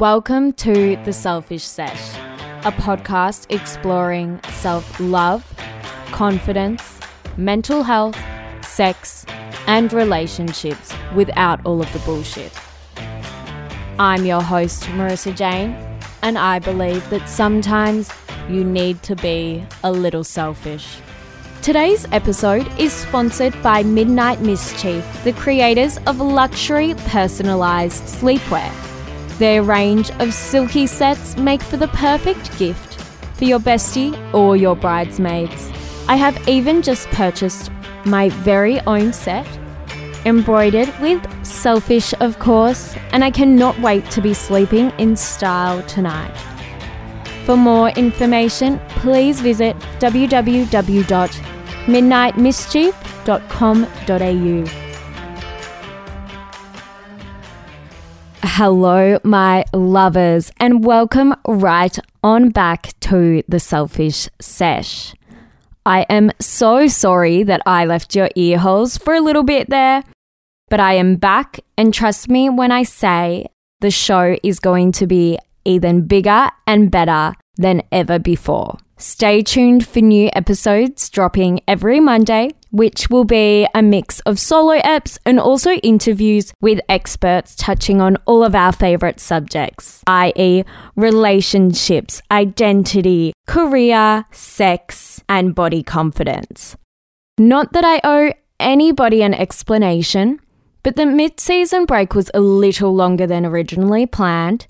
Welcome to The Selfish Sesh, a podcast exploring self love, confidence, mental health, sex, and relationships without all of the bullshit. I'm your host, Marissa Jane, and I believe that sometimes you need to be a little selfish. Today's episode is sponsored by Midnight Mischief, the creators of luxury personalized sleepwear. Their range of silky sets make for the perfect gift for your bestie or your bridesmaids. I have even just purchased my very own set, embroidered with selfish, of course, and I cannot wait to be sleeping in style tonight. For more information, please visit www.midnightmischief.com.au. Hello, my lovers, and welcome right on back to the Selfish Sesh. I am so sorry that I left your ear holes for a little bit there, but I am back, and trust me when I say the show is going to be even bigger and better than ever before. Stay tuned for new episodes dropping every Monday, which will be a mix of solo eps and also interviews with experts touching on all of our favorite subjects, i.e., relationships, identity, career, sex, and body confidence. Not that I owe anybody an explanation, but the mid season break was a little longer than originally planned,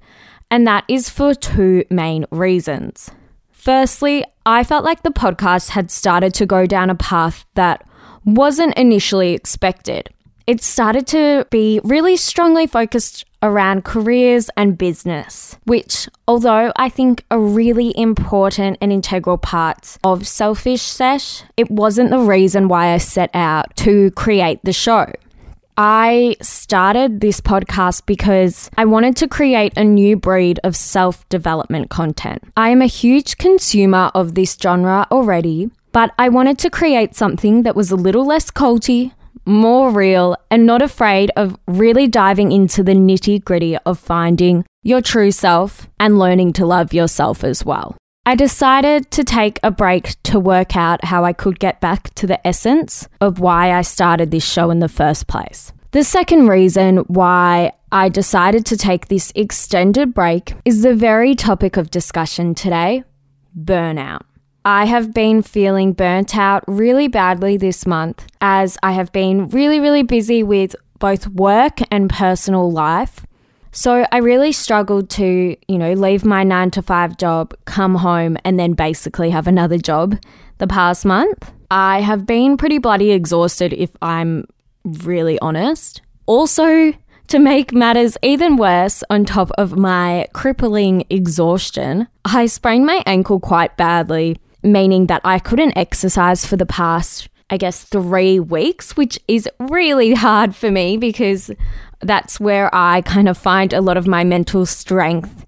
and that is for two main reasons. Firstly, I felt like the podcast had started to go down a path that wasn't initially expected. It started to be really strongly focused around careers and business, which, although I think are really important and integral parts of Selfish Sesh, it wasn't the reason why I set out to create the show. I started this podcast because I wanted to create a new breed of self development content. I am a huge consumer of this genre already, but I wanted to create something that was a little less culty, more real, and not afraid of really diving into the nitty gritty of finding your true self and learning to love yourself as well. I decided to take a break to work out how I could get back to the essence of why I started this show in the first place. The second reason why I decided to take this extended break is the very topic of discussion today burnout. I have been feeling burnt out really badly this month as I have been really, really busy with both work and personal life. So I really struggled to, you know, leave my nine to five job, come home, and then basically have another job the past month. I have been pretty bloody exhausted if I'm really honest. Also, to make matters even worse, on top of my crippling exhaustion, I sprained my ankle quite badly, meaning that I couldn't exercise for the past, I guess, three weeks, which is really hard for me because that's where I kind of find a lot of my mental strength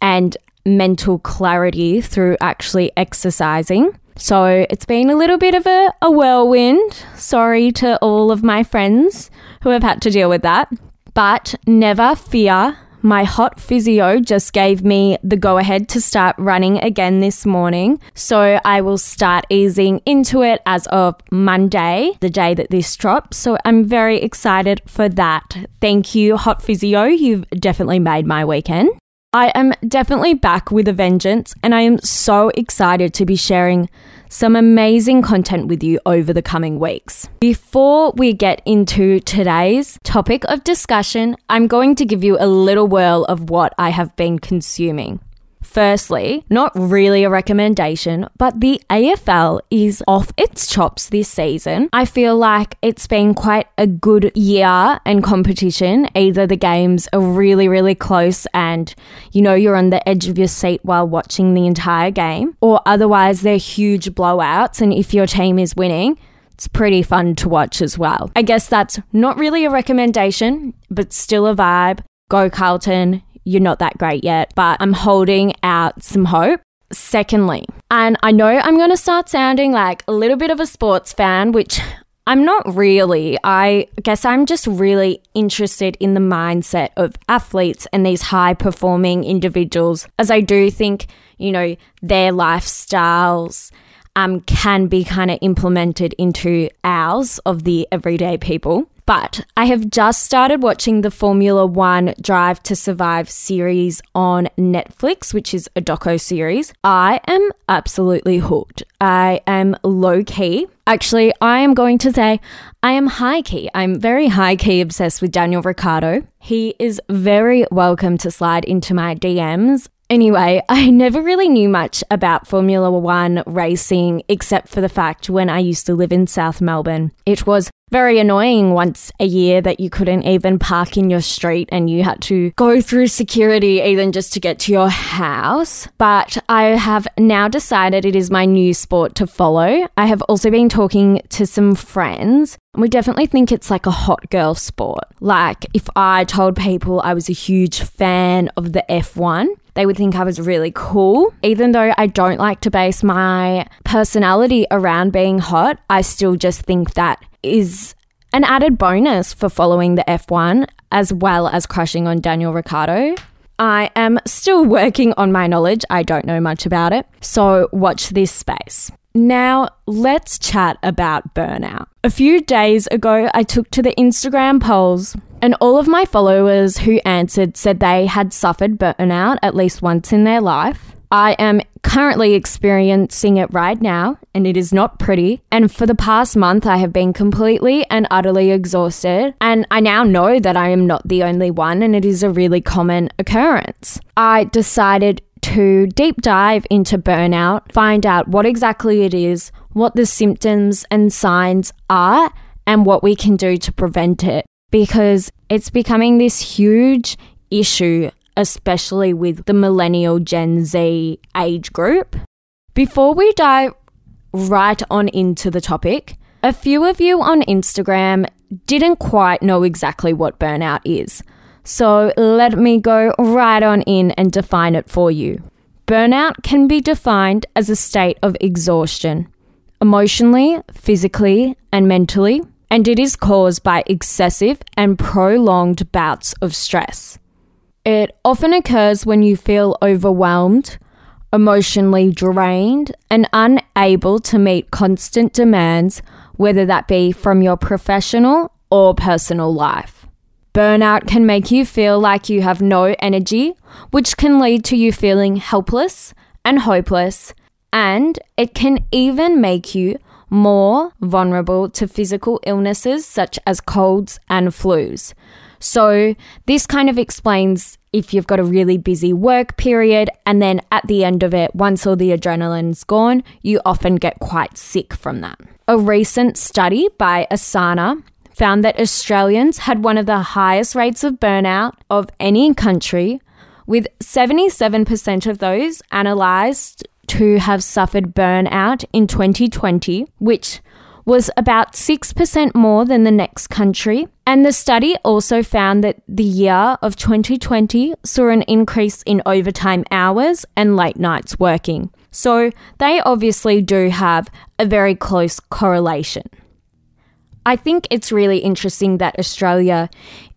and mental clarity through actually exercising. So it's been a little bit of a, a whirlwind. Sorry to all of my friends who have had to deal with that. But never fear. My hot physio just gave me the go ahead to start running again this morning. So I will start easing into it as of Monday, the day that this drops. So I'm very excited for that. Thank you, hot physio. You've definitely made my weekend. I am definitely back with a vengeance, and I am so excited to be sharing some amazing content with you over the coming weeks. Before we get into today's topic of discussion, I'm going to give you a little whirl of what I have been consuming. Firstly, not really a recommendation, but the AFL is off its chops this season. I feel like it's been quite a good year and competition. Either the games are really, really close and you know you're on the edge of your seat while watching the entire game, or otherwise they're huge blowouts, and if your team is winning, it's pretty fun to watch as well. I guess that's not really a recommendation, but still a vibe. Go Carlton, you're not that great yet, but I'm holding out some hope. Secondly, and I know I'm going to start sounding like a little bit of a sports fan, which I'm not really. I guess I'm just really interested in the mindset of athletes and these high performing individuals, as I do think, you know, their lifestyles um, can be kind of implemented into ours of the everyday people. But I have just started watching the Formula One Drive to Survive series on Netflix, which is a doco series. I am absolutely hooked. I am low key. Actually, I am going to say I am high key. I'm very high key obsessed with Daniel Ricciardo. He is very welcome to slide into my DMs. Anyway, I never really knew much about Formula One racing except for the fact when I used to live in South Melbourne. It was very annoying once a year that you couldn't even park in your street and you had to go through security even just to get to your house. But I have now decided it is my new sport to follow. I have also been talking to some friends. And we definitely think it's like a hot girl sport. Like, if I told people I was a huge fan of the F1, they would think I was really cool. Even though I don't like to base my personality around being hot, I still just think that is an added bonus for following the F1 as well as crushing on Daniel Ricciardo. I am still working on my knowledge. I don't know much about it. So watch this space. Now, let's chat about burnout. A few days ago, I took to the Instagram polls, and all of my followers who answered said they had suffered burnout at least once in their life. I am currently experiencing it right now, and it is not pretty. And for the past month, I have been completely and utterly exhausted. And I now know that I am not the only one, and it is a really common occurrence. I decided to deep dive into burnout, find out what exactly it is, what the symptoms and signs are, and what we can do to prevent it. Because it's becoming this huge issue especially with the millennial Gen Z age group. Before we dive right on into the topic, a few of you on Instagram didn't quite know exactly what burnout is. So let me go right on in and define it for you. Burnout can be defined as a state of exhaustion, emotionally, physically, and mentally, and it is caused by excessive and prolonged bouts of stress. It often occurs when you feel overwhelmed, emotionally drained, and unable to meet constant demands, whether that be from your professional or personal life. Burnout can make you feel like you have no energy, which can lead to you feeling helpless and hopeless, and it can even make you more vulnerable to physical illnesses such as colds and flus. So, this kind of explains if you've got a really busy work period, and then at the end of it, once all the adrenaline's gone, you often get quite sick from that. A recent study by Asana found that Australians had one of the highest rates of burnout of any country, with 77% of those analysed to have suffered burnout in 2020, which was about 6% more than the next country. And the study also found that the year of 2020 saw an increase in overtime hours and late nights working. So they obviously do have a very close correlation. I think it's really interesting that Australia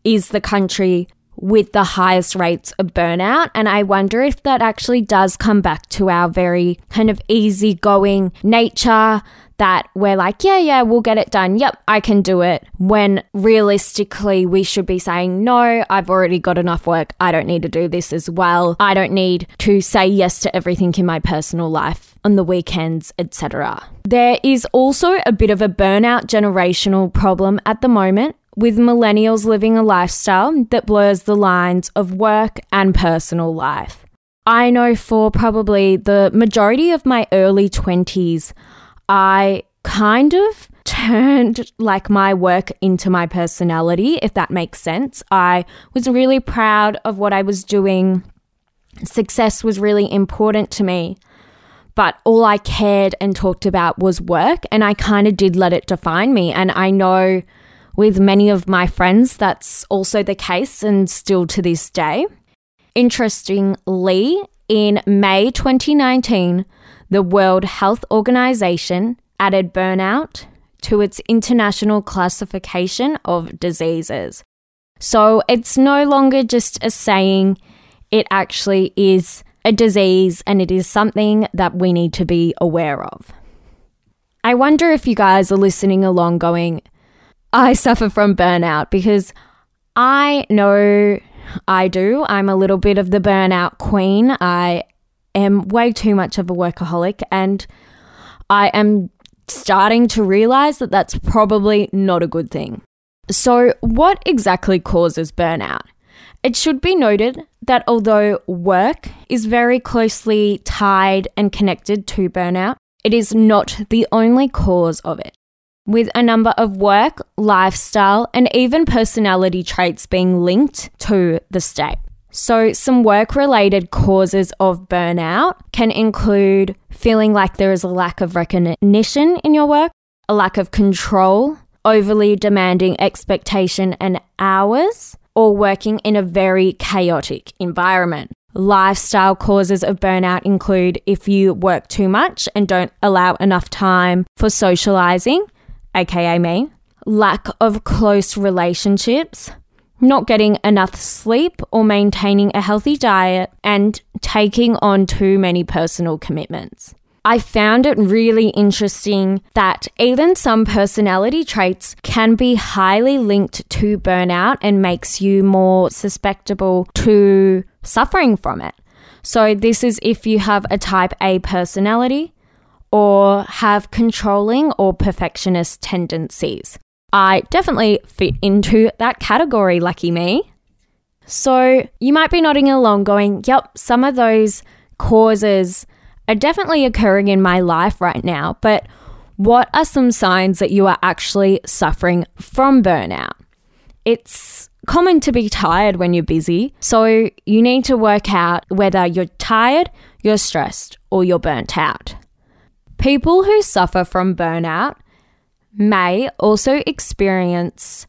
is the country with the highest rates of burnout. And I wonder if that actually does come back to our very kind of easygoing nature, that we're like, yeah, yeah, we'll get it done. Yep, I can do it. When realistically, we should be saying, no, I've already got enough work. I don't need to do this as well. I don't need to say yes to everything in my personal life on the weekends, etc. There is also a bit of a burnout generational problem at the moment with millennials living a lifestyle that blurs the lines of work and personal life. I know for probably the majority of my early 20s, I kind of turned like my work into my personality, if that makes sense. I was really proud of what I was doing. Success was really important to me. But all I cared and talked about was work, and I kind of did let it define me. And I know with many of my friends that's also the case, and still to this day. Interestingly, in May 2019, the World Health Organization added burnout, to its international classification of diseases. So it's no longer just a saying, it actually is a disease and it is something that we need to be aware of. I wonder if you guys are listening along going, I suffer from burnout because I know I do. I'm a little bit of the burnout queen. I am way too much of a workaholic and I am starting to realize that that's probably not a good thing. So, what exactly causes burnout? It should be noted that although work is very closely tied and connected to burnout, it is not the only cause of it. With a number of work, lifestyle, and even personality traits being linked to the state. So, some work related causes of burnout can include feeling like there is a lack of recognition in your work, a lack of control, overly demanding expectation and hours, or working in a very chaotic environment. Lifestyle causes of burnout include if you work too much and don't allow enough time for socializing, aka me, lack of close relationships, not getting enough sleep or maintaining a healthy diet, and taking on too many personal commitments. I found it really interesting that even some personality traits can be highly linked to burnout and makes you more susceptible to suffering from it. So, this is if you have a type A personality or have controlling or perfectionist tendencies. I definitely fit into that category, lucky me. So you might be nodding along, going, Yep, some of those causes are definitely occurring in my life right now, but what are some signs that you are actually suffering from burnout? It's common to be tired when you're busy, so you need to work out whether you're tired, you're stressed, or you're burnt out. People who suffer from burnout may also experience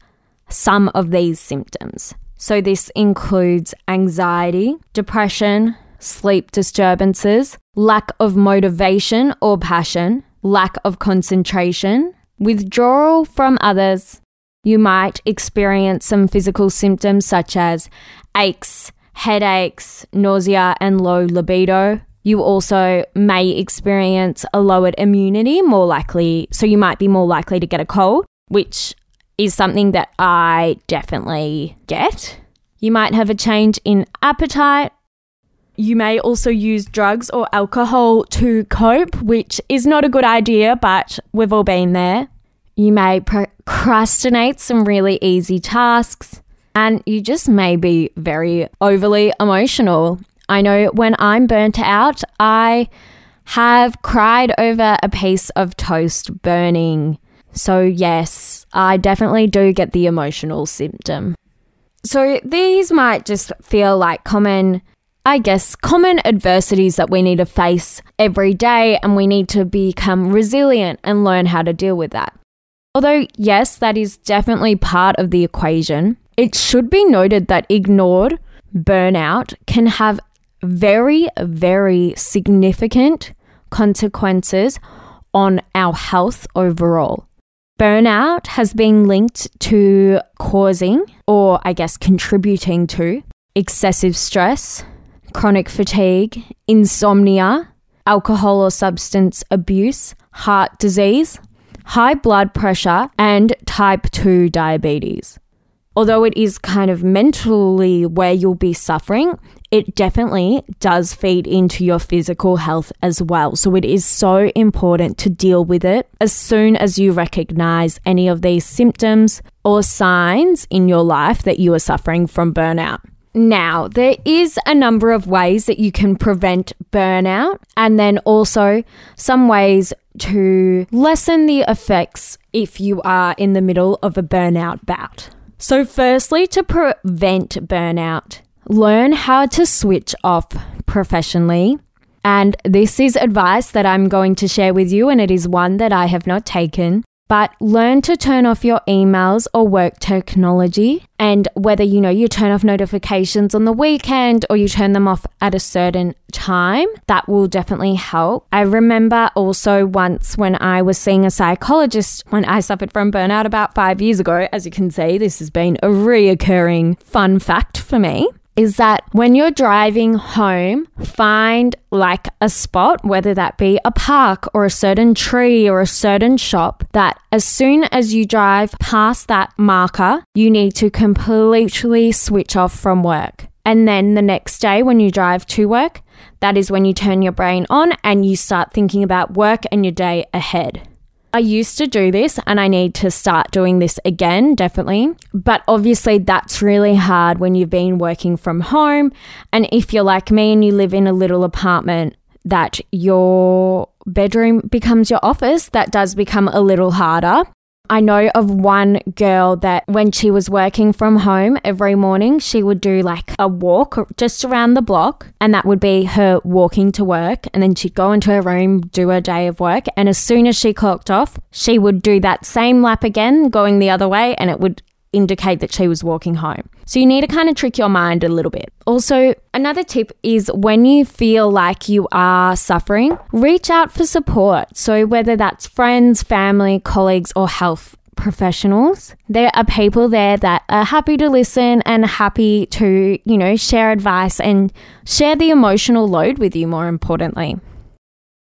some of these symptoms. So, this includes anxiety, depression, sleep disturbances, lack of motivation or passion, lack of concentration, withdrawal from others. You might experience some physical symptoms such as aches, headaches, nausea, and low libido, you also may experience a lowered immunity, more likely, so you might be more likely to get a cold, which is something that I definitely get. You might have a change in appetite. You may also use drugs or alcohol to cope, which is not a good idea, but we've all been there. You may procrastinate some really easy tasks, and you just may be very overly emotional. I know when I'm burnt out, I have cried over a piece of toast burning. So, yes, I definitely do get the emotional symptom. So, these might just feel like common, I guess, common adversities that we need to face every day, and we need to become resilient and learn how to deal with that. Although, yes, that is definitely part of the equation, it should be noted that ignored burnout can have very, very significant consequences on our health overall. Burnout has been linked to causing, or I guess contributing to, excessive stress, chronic fatigue, insomnia, alcohol or substance abuse, heart disease, high blood pressure, and type 2 diabetes. Although it is kind of mentally where you'll be suffering, it definitely does feed into your physical health as well. So it is so important to deal with it as soon as you recognize any of these symptoms or signs in your life that you are suffering from burnout. Now, there is a number of ways that you can prevent burnout, and then also some ways to lessen the effects if you are in the middle of a burnout bout. So, firstly, to prevent burnout, learn how to switch off professionally. And this is advice that I'm going to share with you, and it is one that I have not taken. But learn to turn off your emails or work technology. And whether you know you turn off notifications on the weekend or you turn them off at a certain time, that will definitely help. I remember also once when I was seeing a psychologist when I suffered from burnout about five years ago. As you can see, this has been a reoccurring fun fact for me is that when you're driving home, find like a spot, whether that be a park or a certain tree or a certain shop, that as soon as you drive past that marker, you need to completely switch off from work. And then the next day, when you drive to work, that is when you turn your brain on and you start thinking about work and your day ahead. I used to do this and I need to start doing this again, definitely. But obviously, that's really hard when you've been working from home. And if you're like me and you live in a little apartment, that your bedroom becomes your office, that does become a little harder. I know of one girl that when she was working from home every morning, she would do like a walk just around the block, and that would be her walking to work. And then she'd go into her room, do her day of work. And as soon as she clocked off, she would do that same lap again, going the other way, and it would indicate that she was walking home. So you need to kind of trick your mind a little bit. Also, another tip is when you feel like you are suffering, reach out for support. So whether that's friends, family, colleagues, or health professionals. There are people there that are happy to listen and happy to, you know, share advice and share the emotional load with you, more importantly.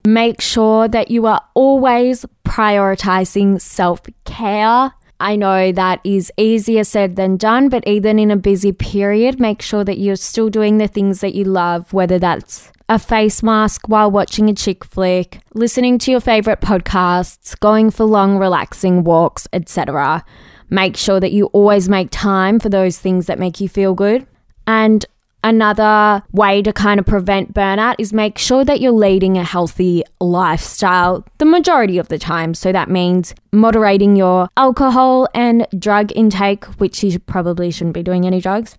Make sure that you are always prioritizing self care I know that is easier said than done, but even in a busy period, make sure that you're still doing the things that you love, whether that's a face mask while watching a chick flick, listening to your favorite podcasts, going for long, relaxing walks, etc. Make sure that you always make time for those things that make you feel good. And Another way to kind of prevent burnout is make sure that you're leading a healthy lifestyle the majority of the time. So that means moderating your alcohol and drug intake, which you probably shouldn't be doing any drugs.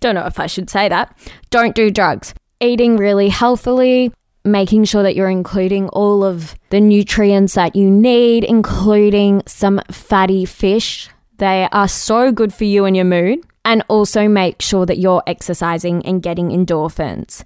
Don't know if I should say that. Don't do drugs. Eating really healthily, making sure that you're including all of the nutrients that you need, including some fatty fish. They are so good for you and your mood and also make sure that you're exercising and getting endorphins.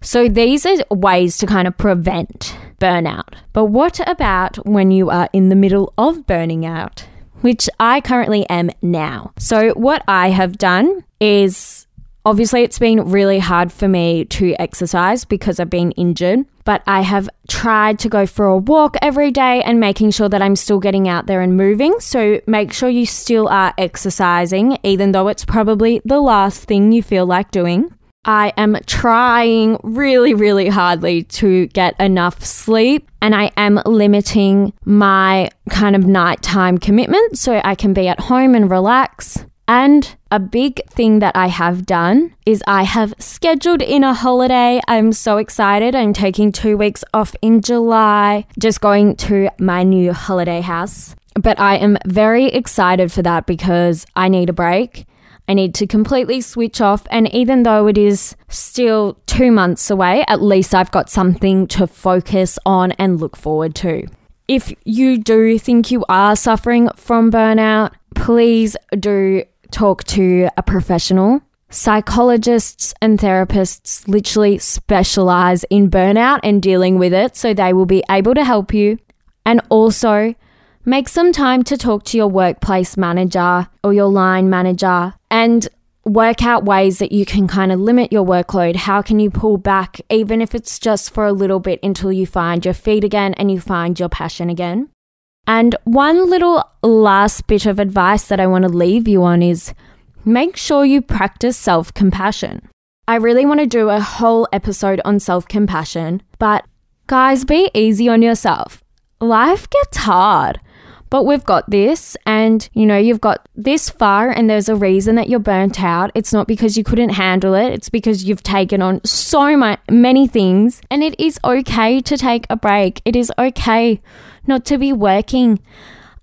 So, these are ways to kind of prevent burnout. But what about when you are in the middle of burning out? Which I currently am now. So, what I have done is Obviously, it's been really hard for me to exercise because I've been injured, but I have tried to go for a walk every day and making sure that I'm still getting out there and moving. So make sure you still are exercising, even though it's probably the last thing you feel like doing. I am trying really, really hardly to get enough sleep and I am limiting my kind of nighttime commitment so I can be at home and relax. And a big thing that I have done is I have scheduled in a holiday. I'm so excited. I'm taking two weeks off in July, just going to my new holiday house. But I am very excited for that because I need a break. I need to completely switch off. And even though it is still two months away, at least I've got something to focus on and look forward to. If you do think you are suffering from burnout, please do talk to a professional. Psychologists and therapists literally specialize in burnout and dealing with it, so they will be able to help you. And also, make some time to talk to your workplace manager or your line manager and work out ways that you can kind of limit your workload. How can you pull back, even if it's just for a little bit until you find your feet again and you find your passion again? And one little last bit of advice that I want to leave you on is make sure you practice self compassion. I really want to do a whole episode on self compassion, but guys, be easy on yourself. Life gets hard, but we've got this, and you know, you've got this far, and there's a reason that you're burnt out. It's not because you couldn't handle it, it's because you've taken on so many things, and it is okay to take a break. It is okay not to be working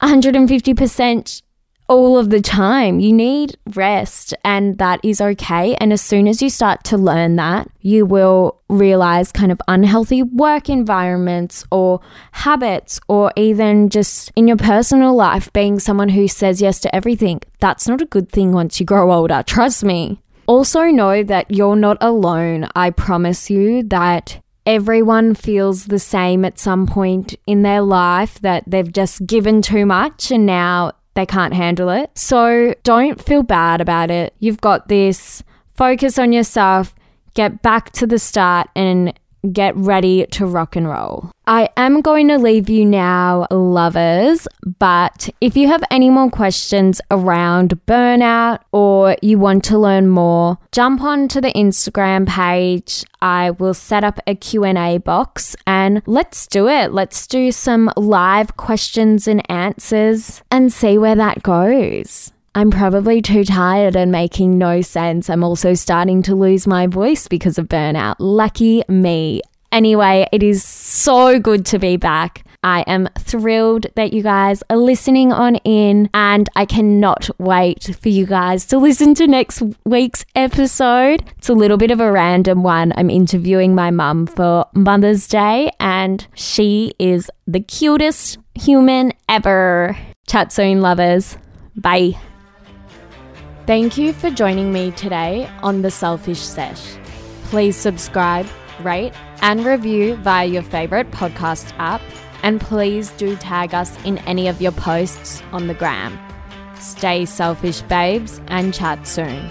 150% all of the time. You need rest, and that is okay. And as soon as you start to learn that, you will realize kind of unhealthy work environments or habits, or even just in your personal life, being someone who says yes to everything. That's not a good thing once you grow older. Trust me. Also, know that you're not alone. I promise you that everyone feels the same at some point in their life that they've just given too much and now they can't handle it. So don't feel bad about it. You've got this. Focus on yourself. Get back to the start and get ready to rock and roll. I am going to leave you now, lovers, but if you have any more questions around burnout or you want to learn more, jump onto the Instagram page. I will set up a Q&A box and let's do it. Let's do some live questions and answers and see where that goes. I'm probably too tired and making no sense. I'm also starting to lose my voice because of burnout. Lucky me. Anyway, it is so good to be back. I am thrilled that you guys are listening on in, and I cannot wait for you guys to listen to next week's episode. It's a little bit of a random one. I'm interviewing my mum for Mother's Day, and she is the cutest human ever. Chat soon, lovers. Bye. Thank you for joining me today on The Selfish Sesh. Please subscribe, rate, and review via your favorite podcast app. And please do tag us in any of your posts on the gram. Stay selfish, babes, and chat soon.